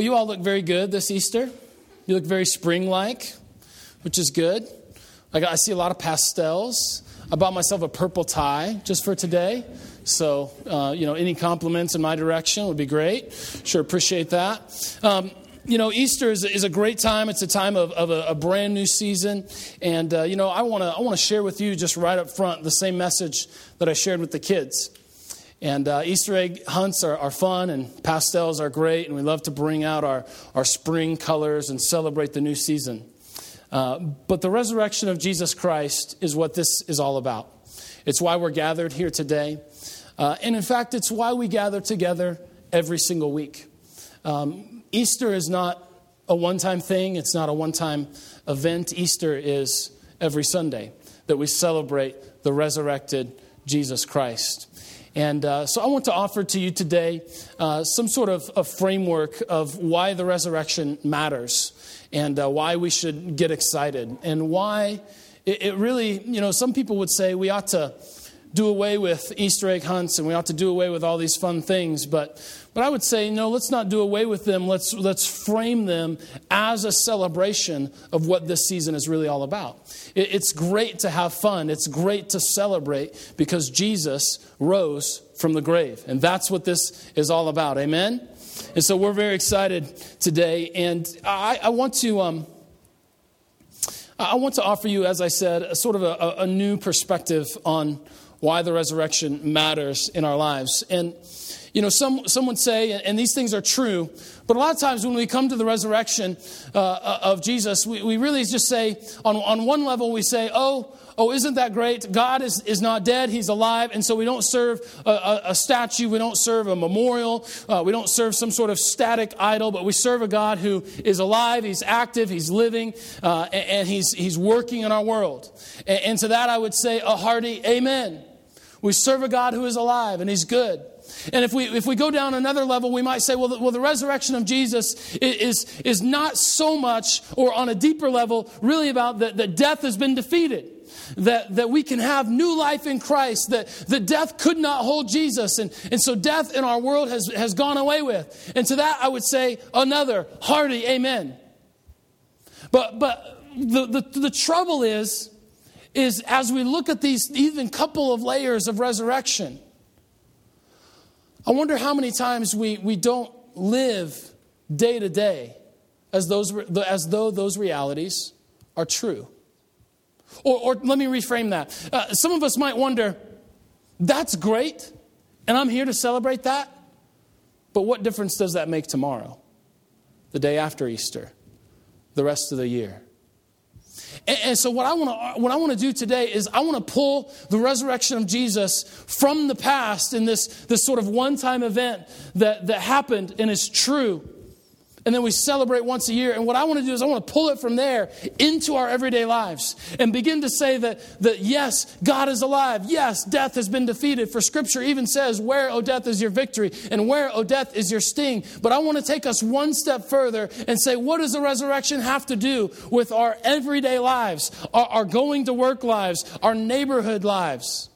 Well, you all look very good this Easter. You look very spring like, which is good. I, see a lot of pastels. I bought myself a purple tie just for today. So, uh, you know, any compliments in my direction would be great. Sure, appreciate that. Um, you know, Easter is, is, a great time. It's a time of, of a, a, brand new season. And, uh, you know, I want to I wanna share with you just right up front the same message that I shared with the kids. And uh, Easter egg hunts are, are, fun, and pastels are great, and we love to bring out our, our spring colors and celebrate the new season. Uh, but the resurrection of Jesus Christ is what this is all about. It's why we're gathered here today. Uh, and in fact, it's why we gather together every single week. Um, Easter is not a one time thing, it's not a one time event. Easter is every Sunday that we celebrate the resurrected Jesus Christ. And uh, so I want to offer to you today uh, some sort of a framework of why the resurrection matters and uh, why we should get excited and why it, it, really, you know, some people would say we ought to do away with Easter egg hunts and we ought to do away with all these fun things, but but I would say, no, let's not do away with them. Let's, let's frame them as a celebration of what this season is really all about. It, it's great to have fun. It's great to celebrate because Jesus rose from the grave. And that's what this is all about. Amen? And so we're very excited today. And I, I want to. Um, I want to offer you, as I said, a sort of a, a new perspective on why the resurrection matters in our lives. And you know, some, some would say, and these things are true, but a lot of times when we come to the resurrection uh, of Jesus, we, we really just say, on, on one level, we say, oh, oh, isn't that great? God is, is not dead, He's alive. And so we don't serve a, a, a statue, we don't serve a memorial, uh, we don't serve some sort of static idol, but we serve a God who is alive, He's active, He's living, uh, and, and, he's, he's working in our world. And, and to that I would say a hearty amen. We serve a God who is alive and He's good. And if we, if we go down another level, we might say, well, the, well, the resurrection of Jesus is, is not so much, or on a deeper level, really about that, that death has been defeated. That, that we can have new life in Christ, that, that death could not hold Jesus. And, and so death in our world has, has gone away with. And to that, I would say another hearty amen. But, but the, the, the trouble is, is as we look at these even couple of layers of resurrection, I wonder how many times we, we don't live day to day as, those, as though those realities are true. Or, or let me reframe that. Uh, some of us might wonder, that's great, and I'm here to celebrate that, but what difference does that make tomorrow, the day after Easter, the rest of the year? And, and so, what I want to what I want to do today is I want to pull the resurrection of Jesus from the past in this this sort of one time event that that happened and is true and then we celebrate once a year. And what I want to do is I want to pull it from there into our everyday lives and begin to say that, that yes, God is alive. Yes, death has been defeated. For scripture even says, Where, O death, is your victory? And where, O death, is your sting? But I want to take us one step further and say, What does the resurrection have to do with our everyday lives, our, our going to work lives, our neighborhood lives?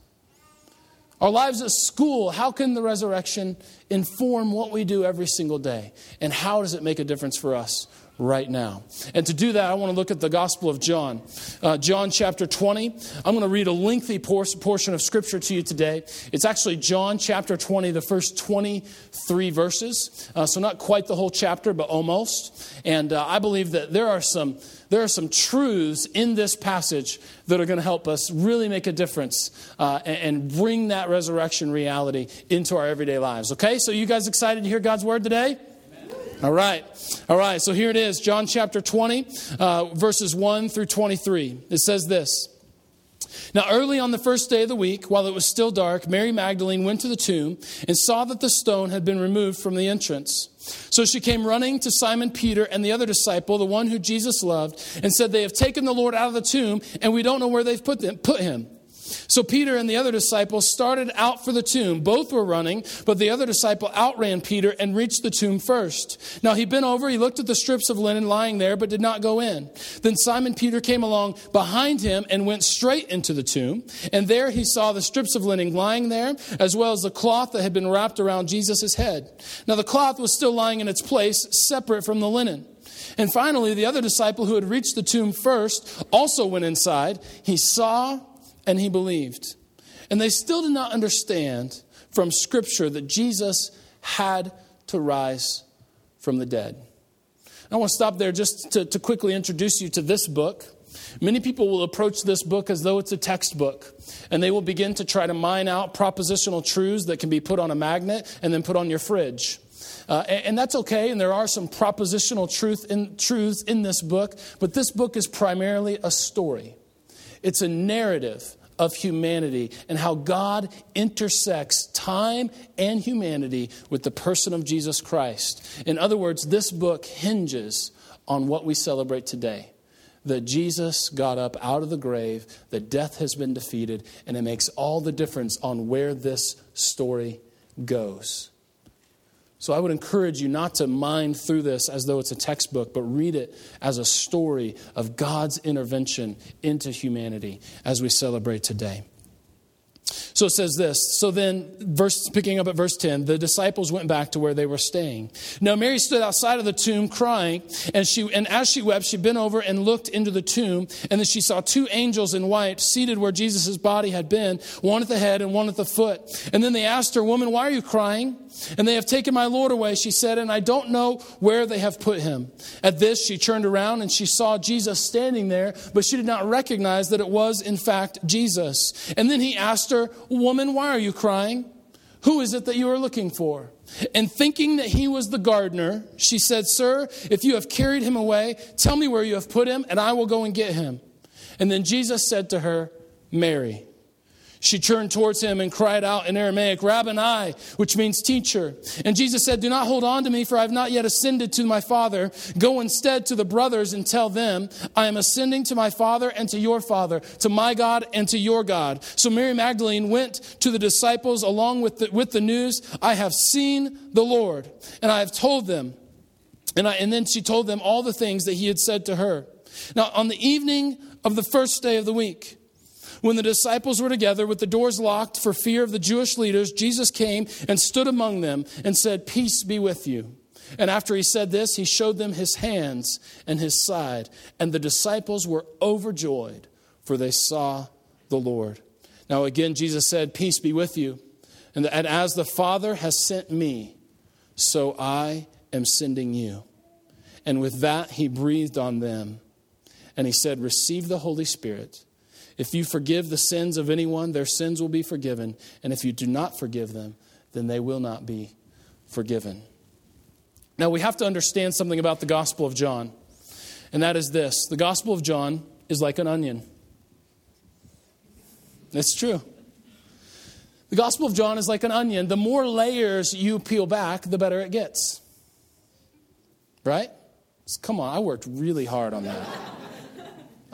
Our lives at school, how can the resurrection inform what we do every single day? And how does it make a difference for us right now? And to do that, I want to look at the Gospel of John. Uh, John chapter 20. I'm going to read a lengthy portion of Scripture to you today. It's actually John chapter 20, the first 23 verses. Uh, so, not quite the whole chapter, but almost. And uh, I believe that there are some there are some truths in this passage that are going to help us really make a difference uh, and, bring that resurrection reality into our everyday lives. Okay, so you guys excited to hear God's word today? All right. All right. So here it is John chapter 20, uh, verses 1 through 23. It says this. Now, early on the first day of the week, while it was still dark, Mary Magdalene went to the tomb and saw that the stone had been removed from the entrance. So she came running to Simon Peter and the other disciple, the one who Jesus loved, and said, They have taken the Lord out of the tomb, and we don't know where they've put, them, put him. So Peter and the other disciple started out for the tomb. Both were running, but the other disciple outran Peter and reached the tomb first. Now he bent over, he looked at the strips of linen lying there, but did not go in. Then Simon Peter came along behind him and went straight into the tomb. And there he saw the strips of linen lying there, as well as the cloth that had been wrapped around Jesus' head. Now the cloth was still lying in its place, separate from the linen. And finally, the other disciple who had reached the tomb first also went inside. He saw and he believed. And they still did not understand from Scripture that Jesus had to rise from the dead. I want to stop there just to, to quickly introduce you to this book. Many people will approach this book as though it's a textbook, and they will begin to try to mine out propositional truths that can be put on a magnet and then put on your fridge. Uh, and, and, that's okay, and there are some propositional truth in, truths in this book, but this book is primarily a story. It's a narrative of humanity and how God intersects time and humanity with the person of Jesus Christ. In other words, this book hinges on what we celebrate today that Jesus got up out of the grave, that death has been defeated, and it makes all the difference on where this story goes. So I would encourage you not to mind through this as though it's a textbook, but read it as a story of God's intervention into humanity as we celebrate today. So it says this. So then, verse, picking up at verse 10, the disciples went back to where they were staying. Now Mary stood outside of the tomb crying, and, she, and as she wept, she bent over and looked into the tomb, and then she saw two angels in white seated where Jesus' body had been, one at the head and one at the foot. And then they asked her, Woman, why are you crying? And they have taken my Lord away, she said, and I don't know where they have put him. At this, she turned around and she saw Jesus standing there, but she did not recognize that it was, in fact, Jesus. And then he asked her, Woman, why are you crying? Who is it that you are looking for? And thinking that he was the gardener, she said, Sir, if you have carried him away, tell me where you have put him, and I will go and get him. And then Jesus said to her, Mary. She turned towards him and cried out in Aramaic, Rabboni, which means teacher. And Jesus said, Do not hold on to me, for I have not yet ascended to my Father. Go instead to the brothers and tell them, I am ascending to my Father and to your Father, to my God and to your God. So Mary Magdalene went to the disciples along with the, with the news, I have seen the Lord, and I have told them. And, I, and then she told them all the things that he had said to her. Now, on the evening of the first day of the week, when the disciples were together with the doors locked for fear of the Jewish leaders, Jesus came and stood among them and said, Peace be with you. And after he said this, he showed them his hands and his side. And the disciples were overjoyed, for they saw the Lord. Now, again, Jesus said, Peace be with you. And, as the Father has sent me, so I am sending you. And with that, he breathed on them. And he said, Receive the Holy Spirit. If you forgive the sins of anyone, their sins will be forgiven. And if you do not forgive them, then they will not be forgiven. Now, we have to understand something about the Gospel of John, and that is this the Gospel of John is like an onion. It's true. The Gospel of John is like an onion. The more layers you peel back, the better it gets. Right? Come on, I worked really hard on that.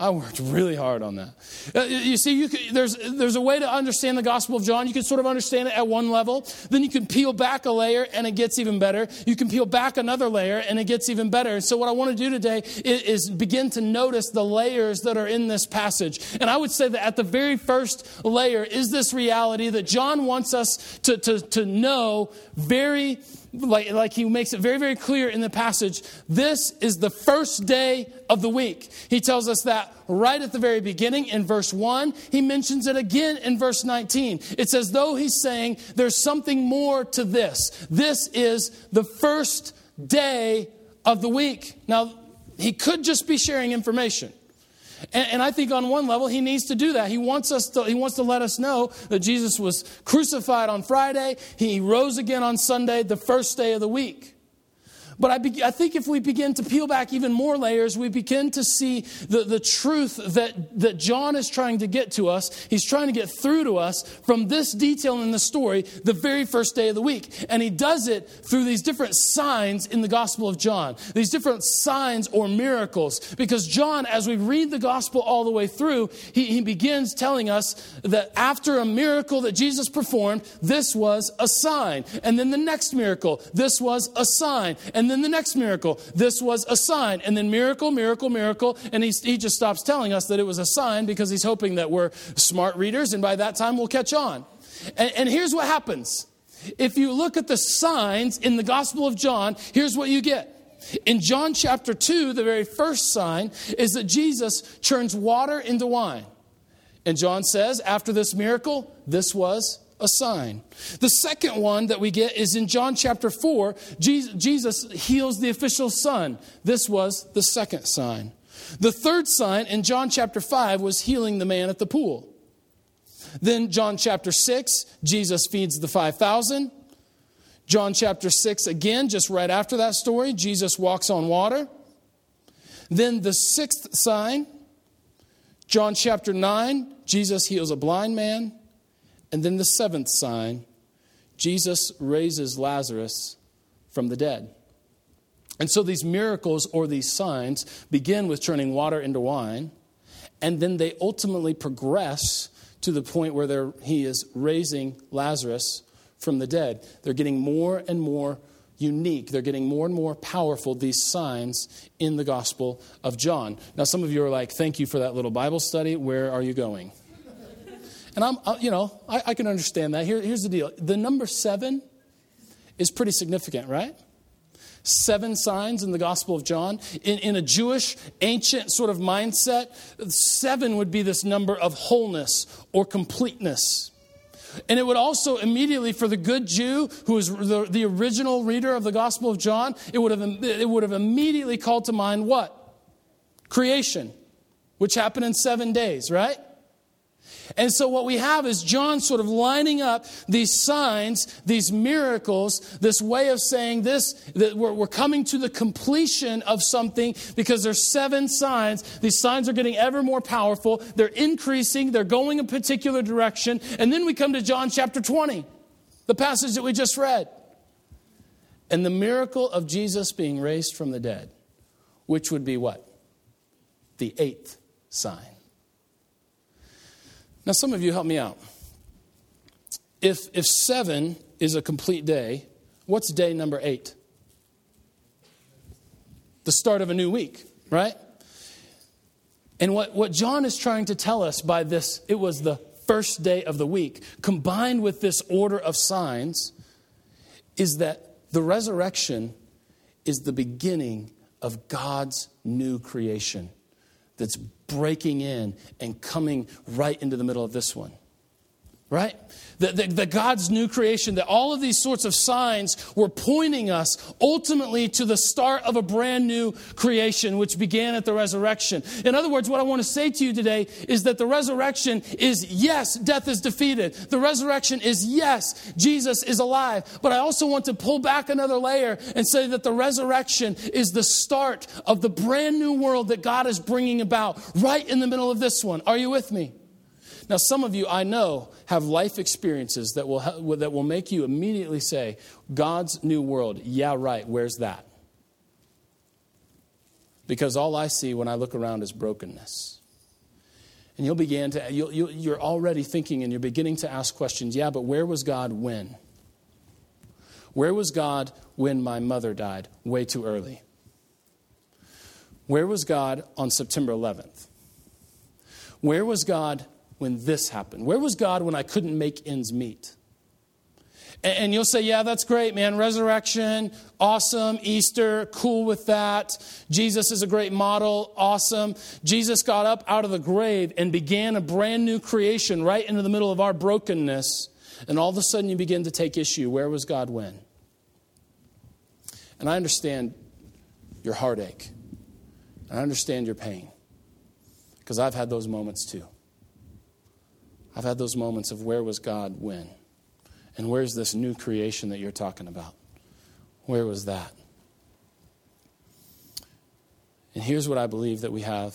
I worked really hard on that. Uh, you see, you could, there's, there's a way to understand the Gospel of John. You can sort of understand it at one level. Then you can peel back a layer and it gets even better. You can peel back another layer and it gets even better. And So, what I want to do today is, is begin to notice the layers that are in this passage. And I would say that at the very first layer is this reality that John wants us to, to, to know very like, like he makes it very, very clear in the passage, this is the first day of the week. He tells us that right at the very beginning in verse 1. He mentions it again in verse 19. It's as though he's saying there's something more to this. This is the first day of the week. Now, he could just be sharing information. And, and, I think on one level, he needs to do that. He wants us to, he wants to let us know that Jesus was crucified on Friday. He rose again on Sunday, the first day of the week. But I, be, I think if we begin to peel back even more layers, we begin to see the, the truth that, that John is trying to get to us. He's trying to get through to us from this detail in the story, the very first day of the week. And he does it through these different signs in the Gospel of John, these different signs or miracles. Because John, as we read the Gospel all the way through, he, he begins telling us that after a miracle that Jesus performed, this was a sign. And then the next miracle, this was a sign. And then the next miracle, this was a sign. And then miracle, miracle, miracle. And he, he just stops telling us that it was a sign because he's hoping that we're smart readers and by that time we'll catch on. And, and here's what happens. If you look at the signs in the Gospel of John, here's what you get. In John chapter 2, the very first sign is that Jesus turns water into wine. And John says, after this miracle, this was a sign. The second one that we get is in John chapter 4, Jesus heals the official son. This was the second sign. The third sign in John chapter 5 was healing the man at the pool. Then, John chapter 6, Jesus feeds the 5,000. John chapter 6, again, just right after that story, Jesus walks on water. Then, the sixth sign, John chapter 9, Jesus heals a blind man. And then the seventh sign, Jesus raises Lazarus from the dead. And so these miracles or these signs begin with turning water into wine, and then they ultimately progress to the point where he is raising Lazarus from the dead. They're getting more and more unique. They're getting more and more powerful, these signs in the Gospel of John. Now, some of you are like, thank you for that little Bible study. Where are you going? And I'm, uh, you know, I, I can understand that. Here, here's the deal the number seven is pretty significant, right? Seven signs in the Gospel of John. In, in a Jewish ancient sort of mindset, seven would be this number of wholeness or completeness. And it would also immediately, for the good Jew who is the, the original reader of the Gospel of John, it would, have, it would have immediately called to mind what? Creation, which happened in seven days, right? And so, what we have is John sort of lining up these signs, these miracles, this way of saying this, that we're, we're, coming to the completion of something because there's seven signs. These signs are getting ever more powerful, they're increasing, they're going a particular direction. And then we come to John chapter 20, the passage that we just read. And the miracle of Jesus being raised from the dead, which would be what? The eighth sign. Now, some of you help me out. If, if seven is a complete day, what's day number eight? The start of a new week, right? And what, what John is trying to tell us by this, it was the first day of the week, combined with this order of signs, is that the resurrection is the beginning of God's new creation that's breaking in and coming right into the middle of this one. Right? The, the, the, God's new creation, that all of these sorts of signs were pointing us ultimately to the start of a brand new creation, which began at the resurrection. In other words, what I want to say to you today is that the resurrection is yes, death is defeated. The resurrection is yes, Jesus is alive. But I also want to pull back another layer and say that the resurrection is the start of the brand new world that God is bringing about right in the middle of this one. Are you with me? Now, some of you I know have life experiences that will, that will make you immediately say, God's new world, yeah, right, where's that? Because all I see when I look around is brokenness. And you'll begin to, you'll, you are already thinking and you're beginning to ask questions yeah, but where was God when? Where was God when my mother died way too early? Where was God on September 11th? Where was God when this happened? Where was God when I couldn't make ends meet? And you'll say, yeah, that's great, man. Resurrection, awesome. Easter, cool with that. Jesus is a great model, awesome. Jesus got up out of the grave and began a brand new creation right into the middle of our brokenness. And all of a sudden you begin to take issue. Where was God when? And I understand your heartache. I understand your pain. Because I've had those moments too. I've had those moments of where was God when? And where's this new creation that you're talking about? Where was that? And here's what I believe that we have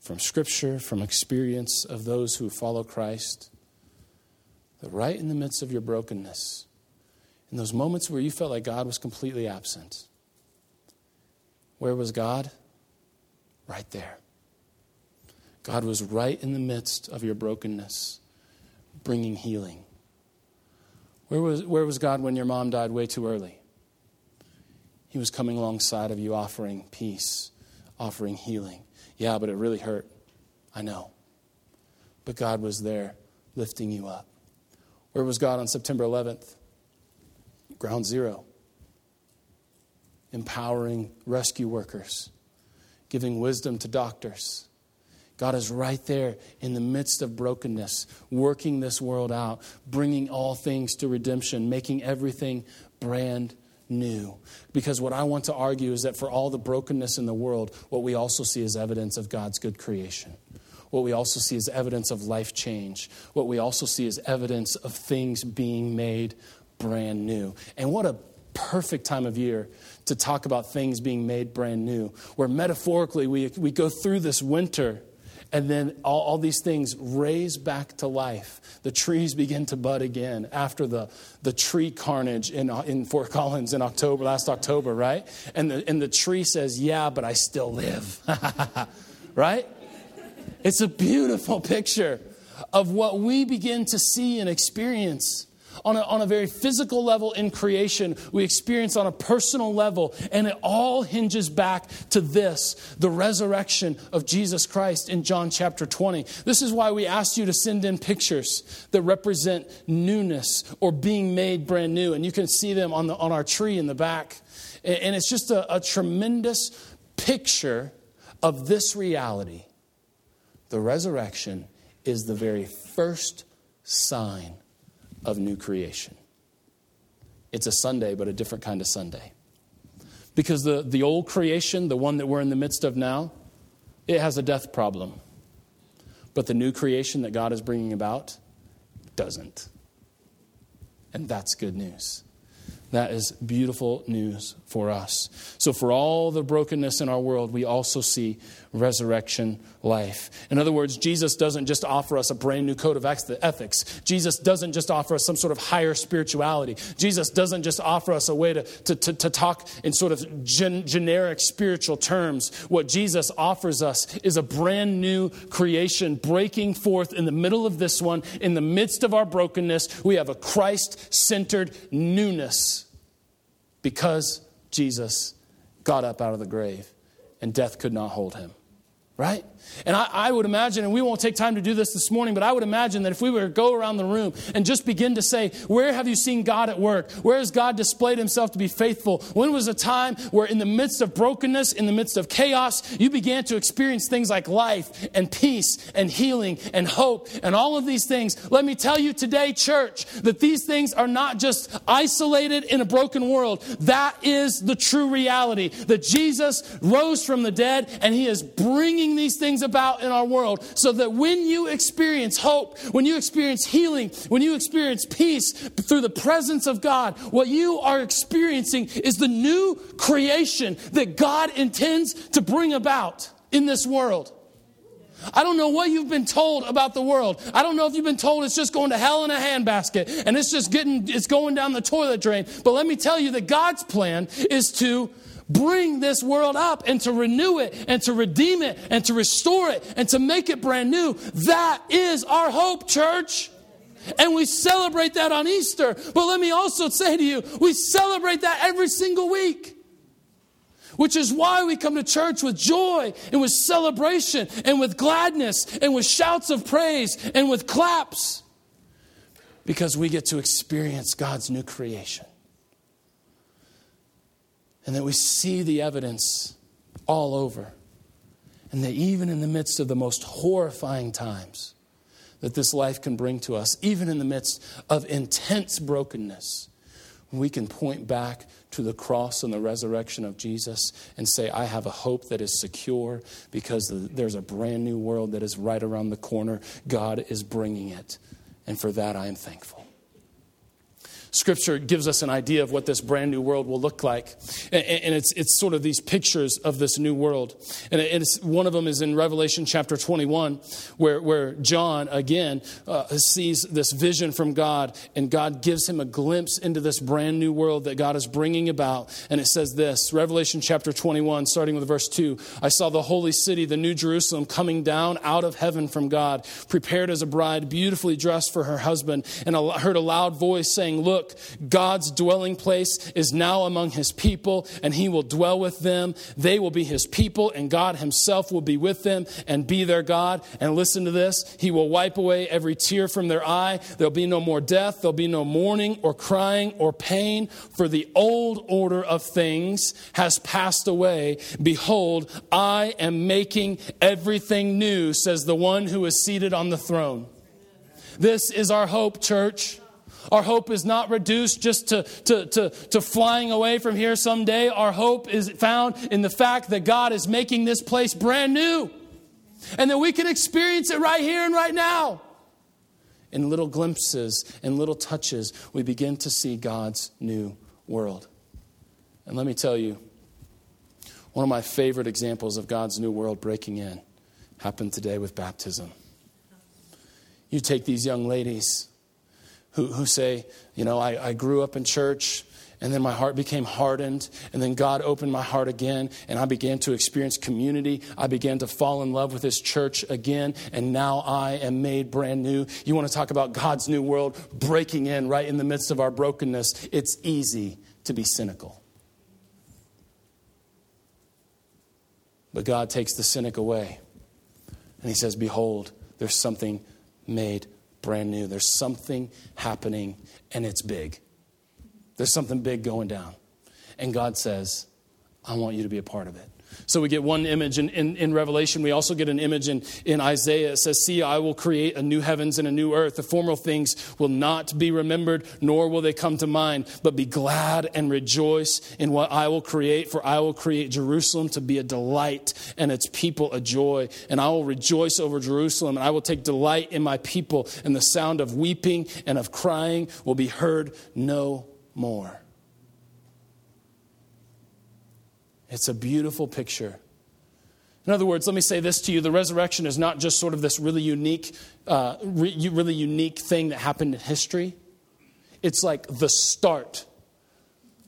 from Scripture, from experience of those who follow Christ that right in the midst of your brokenness, in those moments where you felt like God was completely absent, where was God? Right there. God was right in the midst of your brokenness, bringing healing. Where was, where was God when your mom died way too early? He was coming alongside of you, offering peace, offering healing. Yeah, but it really hurt. I know. But God was there lifting you up. Where was God on September 11th? Ground zero. Empowering rescue workers, giving wisdom to doctors. God is right there in the midst of brokenness, working this world out, bringing all things to redemption, making everything brand new. Because what I want to argue is that for all the brokenness in the world, what we also see is evidence of God's good creation. What we also see is evidence of life change. What we also see is evidence of things being made brand new. And what a perfect time of year to talk about things being made brand new, where metaphorically we, we go through this winter and then all, all, these things raise back to life. The trees begin to bud again after the, the tree carnage in, uh, in Fort Collins in October, last October, right? And the, and the tree says, Yeah, but I still live. right? It's a beautiful picture of what we begin to see and experience on a, on a very physical level in creation, we experience on a personal level, and it all hinges back to this the resurrection of Jesus Christ in John chapter 20. This is why we asked you to send in pictures that represent newness or being made brand new, and you can see them on, the, on our tree in the back. And it's just a, a tremendous picture of this reality. The resurrection is the very first sign of new creation. It's a Sunday, but a different kind of Sunday. Because the, the old creation, the one that we're in the midst of now, it has a death problem. But the new creation that God is bringing about doesn't. And that's good news. That is beautiful news for us. So, for all the brokenness in our world, we also see resurrection life. In other words, Jesus doesn't just offer us a brand new code of ethics. Jesus doesn't just offer us some sort of higher spirituality. Jesus doesn't just offer us a way to, to, to, to talk in sort of gen, generic spiritual terms. What Jesus offers us is a brand new creation breaking forth in the middle of this one, in the midst of our brokenness. We have a Christ centered newness because Jesus got up out of the grave and death could not hold him. Right? And I, I, would imagine, and we won't take time to do this this morning, but I would imagine that if we were to go around the room and just begin to say, Where have you seen God at work? Where has God displayed himself to be faithful? When was a time where, in the midst of brokenness, in the midst of chaos, you began to experience things like life and peace and healing and hope and all of these things? Let me tell you today, church, that these things are not just isolated in a broken world. That is the true reality that Jesus rose from the dead and he is bringing these things about in our world so that when you experience hope, when you experience healing, when you experience peace through the presence of God, what you are experiencing is the new creation that God intends to bring about in this world. I don't know what you've been told about the world. I don't know if you've been told it's just going to hell in a handbasket and it's just getting, it's going down the toilet drain. But let me tell you that God's plan is to bring this world up and to renew it and to redeem it and to restore it and to make it brand new. That is our hope, church. And we celebrate that on Easter. But let me also say to you, we celebrate that every single week. Which is why we come to church with joy and with celebration and with gladness and with shouts of praise and with claps. Because we get to experience God's new creation and that we see the evidence all over. And that even in the midst of the most horrifying times that this life can bring to us, even in the midst of intense brokenness, we can point back to the cross and the resurrection of Jesus and say, I have a hope that is secure because there's a brand new world that is right around the corner. God is bringing it. And for that, I am thankful. Scripture gives us an idea of what this brand new world will look like. And it's, it's sort of these pictures of this new world. And it's, one of them is in Revelation chapter 21, where, where John, again, uh, sees this vision from God, and God gives him a glimpse into this brand new world that God is bringing about. And it says this Revelation chapter 21, starting with verse 2 I saw the holy city, the new Jerusalem, coming down out of heaven from God, prepared as a bride, beautifully dressed for her husband. And I heard a loud voice saying, Look, Look, God's dwelling place is now among his people, and he will dwell with them. They will be his people, and God himself will be with them and be their God. And listen to this He will wipe away every tear from their eye. There'll be no more death, there'll be no mourning or crying or pain, for the old order of things has passed away. Behold, I am making everything new, says the one who is seated on the throne. This is our hope, church. Our hope is not reduced just to, to, to, to, flying away from here someday. Our hope is found in the fact that God is making this place brand new and that we can experience it right here and right now. In little glimpses and little touches, we begin to see God's new world. And let me tell you, one of my favorite examples of God's new world breaking in happened today with baptism. You take these young ladies who, who say, you know, I, I grew up in church and then my heart became hardened and then god opened my heart again and i began to experience community. I began to fall in love with this church again and now i am made brand new. You want to talk about god's new world breaking in right in the midst of our brokenness? It's easy to be cynical. But god takes the cynic away and he says behold there's something made brand new. There's something happening, and it's big. There's something big going down. And God says, I want you to be a part of it. So we get one image in, in, in, Revelation. We also get an image in, in Isaiah. It says, See, I will create a new heavens and a new earth. The former things will not be remembered, nor will they come to mind. But be glad and rejoice in what I will create, for I will create Jerusalem to be a delight and its people a joy. And I will rejoice over Jerusalem, and I will take delight in my people, and the sound of weeping and of crying will be heard no more. It's a beautiful picture. In other words, let me say this to you the resurrection is not just sort of this really unique, uh, re- really unique thing that happened in history. It's like the start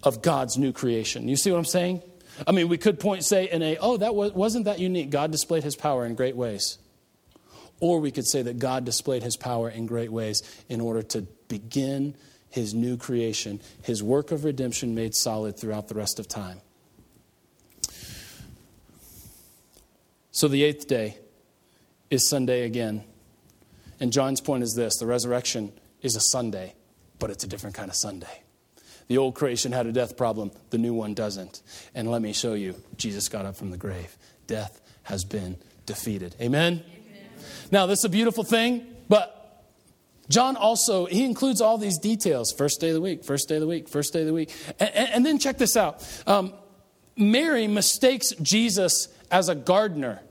of God's new creation. You see what I'm saying? I mean, we could point, say, in a, oh, that was, wasn't that unique. God displayed his power in great ways. Or we could say that God displayed his power in great ways in order to begin his new creation, his work of redemption made solid throughout the rest of time. So the eighth day is Sunday again. And John's point is this the resurrection is a Sunday, but it's a different kind of Sunday. The old creation had a death problem, the new one doesn't. And let me show you Jesus got up from the grave. Death has been defeated. Amen? Amen. Now, this is a beautiful thing, but John also, he includes all these details first day of the week, first day of the week, first day of the week. And, and then check this out um, Mary mistakes Jesus as a gardener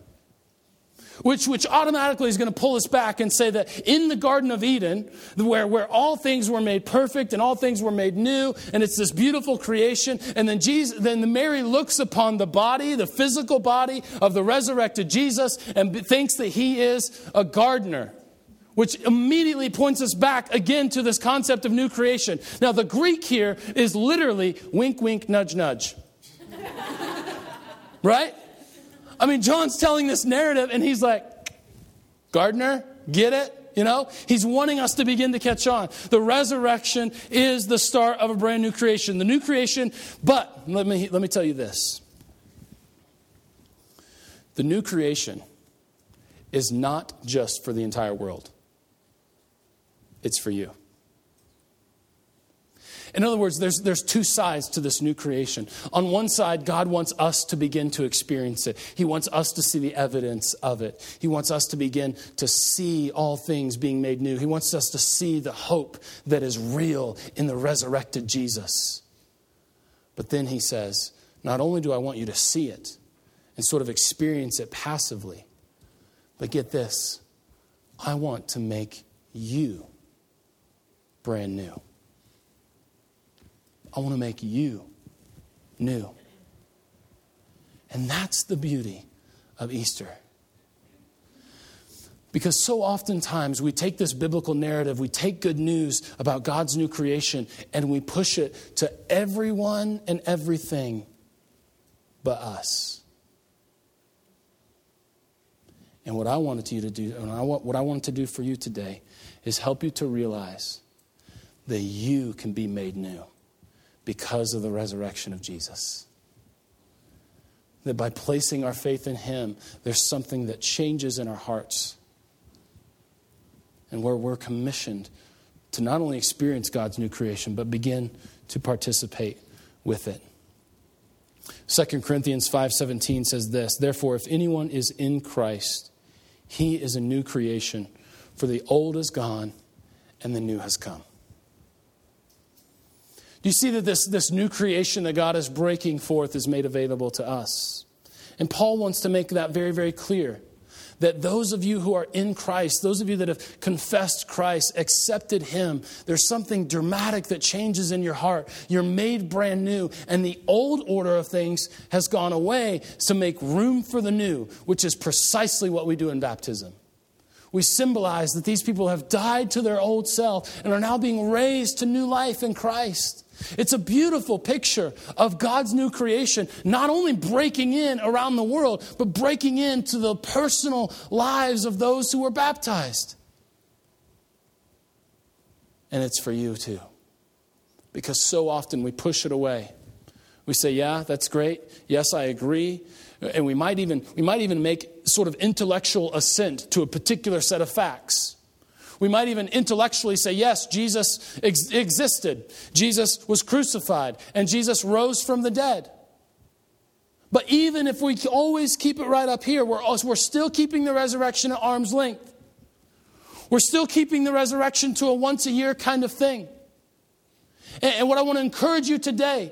which, which automatically is going to pull us back and say that in the Garden of Eden, where, where all things were made perfect and all things were made new, and it's this beautiful creation, and then, Jesus, then Mary looks upon the body, the physical body of the resurrected Jesus, and thinks that he is a gardener which immediately points us back again to this concept of new creation. Now, the Greek here is literally wink, wink, nudge, nudge. right? I mean, John's telling this narrative, and he's like, Gardener, get it? You know, he's wanting us to begin to catch on. The resurrection is the start of a brand new creation. The new creation, but let me, let me tell you this the new creation is not just for the entire world, it's for you. In other words, there's, there's two sides to this new creation. On one side, God wants us to begin to experience it, He wants us to see the evidence of it. He wants us to begin to see all things being made new. He wants us to see the hope that is real in the resurrected Jesus. But then He says, Not only do I want you to see it and sort of experience it passively, but get this I want to make you brand new. I want to make you new. And that's the beauty of Easter. Because so oftentimes we take this biblical narrative, we take good news about God's new creation, and we push it to everyone and everything but us. And what I wanted you to do, and I want, what I wanted to do for you today, is help you to realize that you can be made new because of the resurrection of Jesus. That by placing our faith in Him, there's something that changes in our hearts and where we're commissioned to not only experience God's new creation, but begin to participate with it. 2 Corinthians 5:17 says this, therefore if anyone is in Christ, he is a new creation, for the old is gone and the new has come. You see that this, this new creation that God is breaking forth is made available to us? And Paul wants to make that very, very clear that those of you who are in Christ, those of you that have confessed Christ, accepted Him, there's something dramatic that changes in your heart. You're made brand new, and the old order of things has gone away to make room for the new, which is precisely what we do in baptism. We symbolize that these people have died to their old self and are now being raised to new life in Christ. It's a beautiful picture of God's new creation, not only breaking in around the world, but breaking into the personal lives of those who were baptized. And it's for you too. Because so often we push it away. We say, yeah, that's great. Yes, I agree. And we might even, we might even make sort of intellectual assent to a particular set of facts. We might even intellectually say, yes, Jesus ex- existed, Jesus was crucified, and Jesus rose from the dead. But even if we always keep it right up here, we're, we're still keeping the resurrection at arm's length. We're still keeping the resurrection to a once a year kind of thing. And, and what I want to encourage you today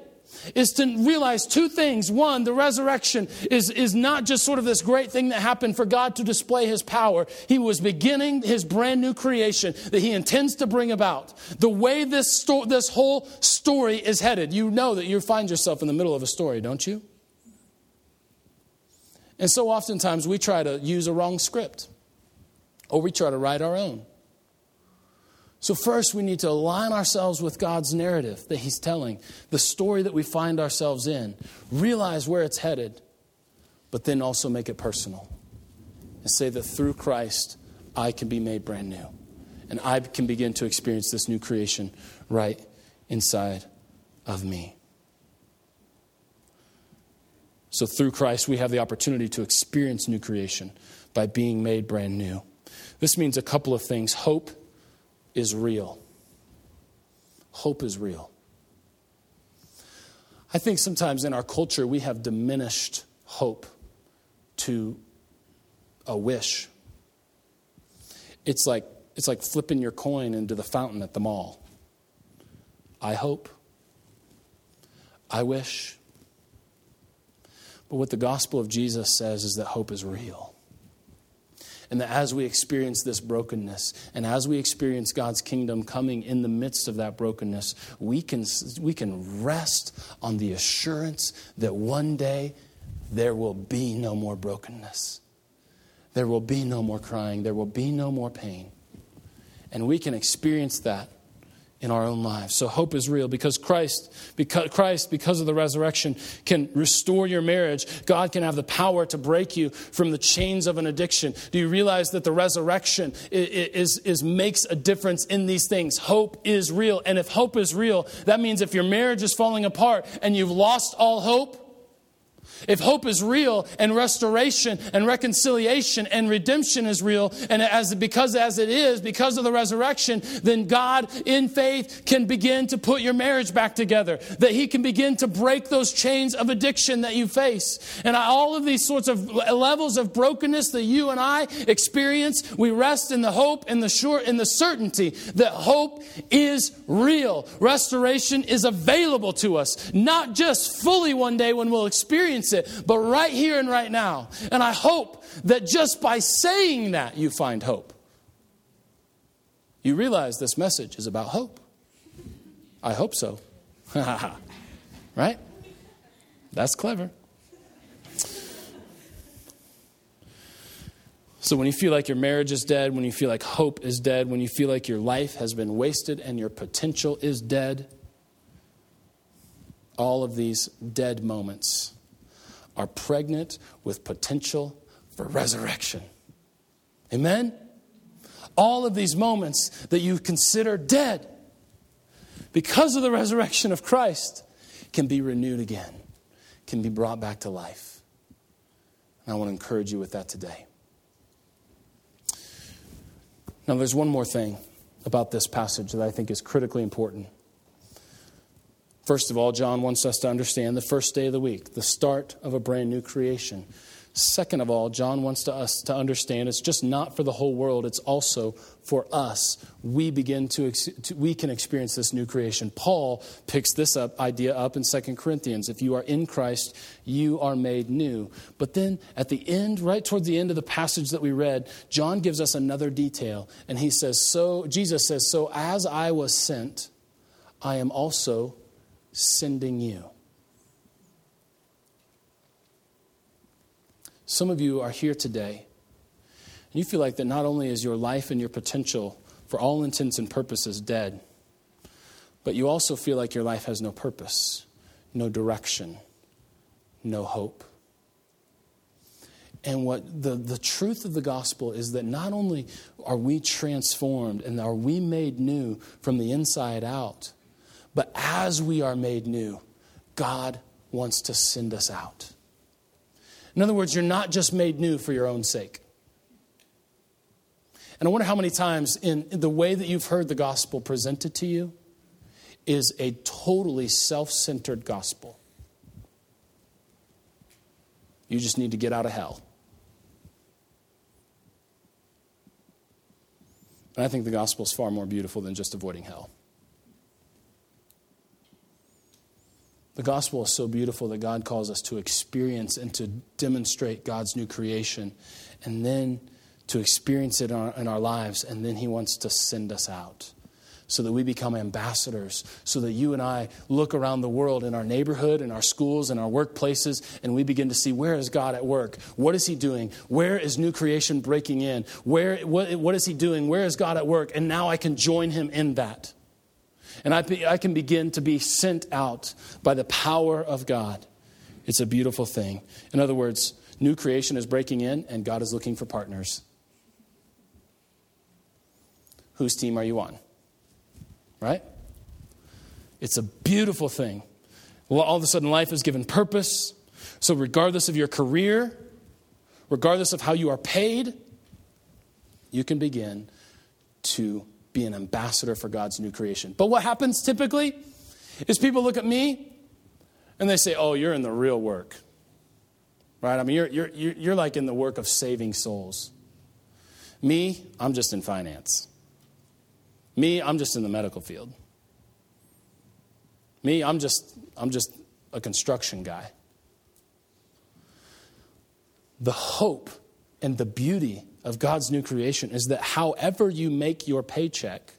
is to realize two things. One, the resurrection is, is not just sort of this great thing that happened for God to display his power. He was beginning his brand new creation that he intends to bring about. The way this, sto- this whole story is headed, you know that you find yourself in the middle of a story, don't you? And so oftentimes we try to use a wrong script or we try to write our own. So, first, we need to align ourselves with God's narrative that He's telling, the story that we find ourselves in, realize where it's headed, but then also make it personal. And say that through Christ, I can be made brand new. And I can begin to experience this new creation right inside of me. So, through Christ, we have the opportunity to experience new creation by being made brand new. This means a couple of things hope is real. Hope is real. I think sometimes in our culture we have diminished hope to a wish. It's like, it's like flipping your coin into the fountain at the mall. I hope. I wish. But what the gospel of Jesus says is that hope is real. And that as we experience this brokenness and as we experience God's kingdom coming in the midst of that brokenness, we can, we can rest on the assurance that one day there will be no more brokenness. There will be no more crying. There will be no more pain. And we can experience that in our own lives. So hope is real because Christ, because Christ, because of the resurrection, can restore your marriage. God can have the power to break you from the chains of an addiction. Do you realize that the resurrection is, is, is makes a difference in these things? Hope is real. And if hope is real, that means if your marriage is falling apart and you've lost all hope, if hope is real and restoration and reconciliation and redemption is real, and as because as it is, because of the resurrection, then God in faith can begin to put your marriage back together. That He can begin to break those chains of addiction that you face. And all of these sorts of levels of brokenness that you and I experience, we rest in the hope and the sure in the certainty that hope is real. Restoration is available to us, not just fully one day when we'll experience it, but right here and right now. And I hope that just by saying that, you find hope. You realize this message is about hope. I hope so. right? That's clever. So, when you feel like your marriage is dead, when you feel like hope is dead, when you feel like your life has been wasted and your potential is dead, all of these dead moments are pregnant with potential for resurrection. Amen? All of these moments that you consider dead because of the resurrection of Christ can be renewed again, can be brought back to life. And I want to encourage you with that today. Now, there's one more thing about this passage that I think is critically important. First of all, John wants us to understand the first day of the week, the start of a brand new creation. Second of all, John wants to us to understand it's just not for the whole world, it's also for us. We begin to, we can experience this new creation. Paul picks this up idea up in 2 Corinthians. If you are in Christ, you are made new. But then at the end, right toward the end of the passage that we read, John gives us another detail and he says, "So Jesus says, so as I was sent, I am also sending you." Some of you are here today, and you feel like that not only is your life and your potential, for all intents and purposes, dead, but you also feel like your life has no purpose, no direction, no hope. And what the, the truth of the gospel is that not only are we transformed and are we made new from the inside out, but as we are made new, God wants to send us out. In other words, you're not just made new for your own sake. And I wonder how many times in, the way that you've heard the gospel presented to you is a totally self centered gospel. You just need to get out of hell. And I think the gospel is far more beautiful than just avoiding hell. The gospel is so beautiful that God calls us to experience and to demonstrate God's new creation, and then to experience it in our, in our, lives, and then He wants to send us out so that we become ambassadors, so that you and I look around the world in our neighborhood, in our schools, in our workplaces, and we begin to see where is God at work? What is He doing? Where is new creation breaking in? Where, what, what is He doing? Where is God at work? And now I can join Him in that. And I, I can begin to be sent out by the power of God. It's a beautiful thing. In other words, new creation is breaking in, and God is looking for partners. Whose team are you on? Right? It's a beautiful thing. Well, all of a sudden, life is given purpose. So, regardless of your career, regardless of how you are paid, you can begin to be an ambassador for God's new creation. But what happens typically is people look at me and they say, Oh, you're in the real work. Right? I mean, you're, you're, you're like in the work of saving souls. Me, I'm just in finance. Me, I'm just in the medical field. Me, I'm just, I'm just a construction guy. The hope and the beauty of God's new creation is that however you make your paycheck,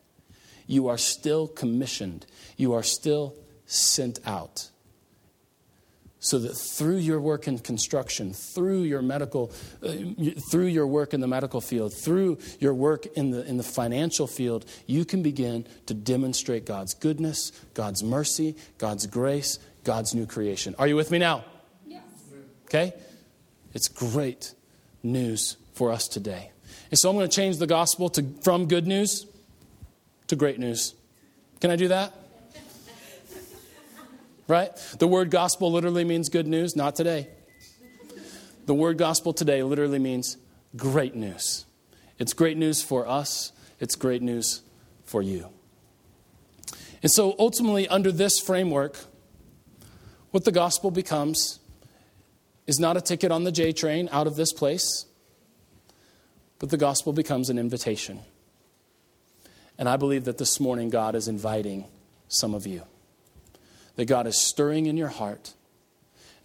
you are still commissioned, you are still sent out. So that through your work in construction, through your medical, uh, through your work in the medical field, through your work in the, in the financial field, you can begin to demonstrate God's goodness, God's mercy, God's grace, God's new creation. Are you with me now? Yes. Okay? It's great news for us today. And so I'm going to change the gospel to, from good news to great news. Can I do that? Right? The word gospel literally means good news, not today. The word gospel today literally means great news. It's great news for us, it's great news for you. And so ultimately, under this framework, what the gospel becomes is not a ticket on the J train out of this place. But the gospel becomes an invitation. And I believe that this morning God is inviting some of you. That God is stirring in your heart.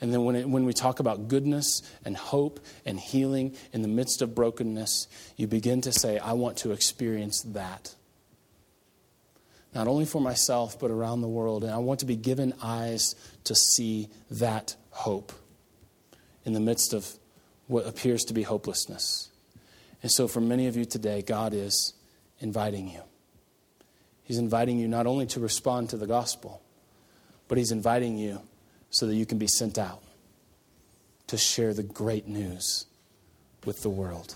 And then when, it, when we talk about goodness and hope and healing in the midst of brokenness, you begin to say, I want to experience that. not only for myself, but around the world. And I want to be given eyes to see that hope in the midst of what appears to be hopelessness. And so, for many of you today, God is inviting you. He's inviting you not only to respond to the gospel, but He's inviting you so that you can be sent out to share the great news with the world.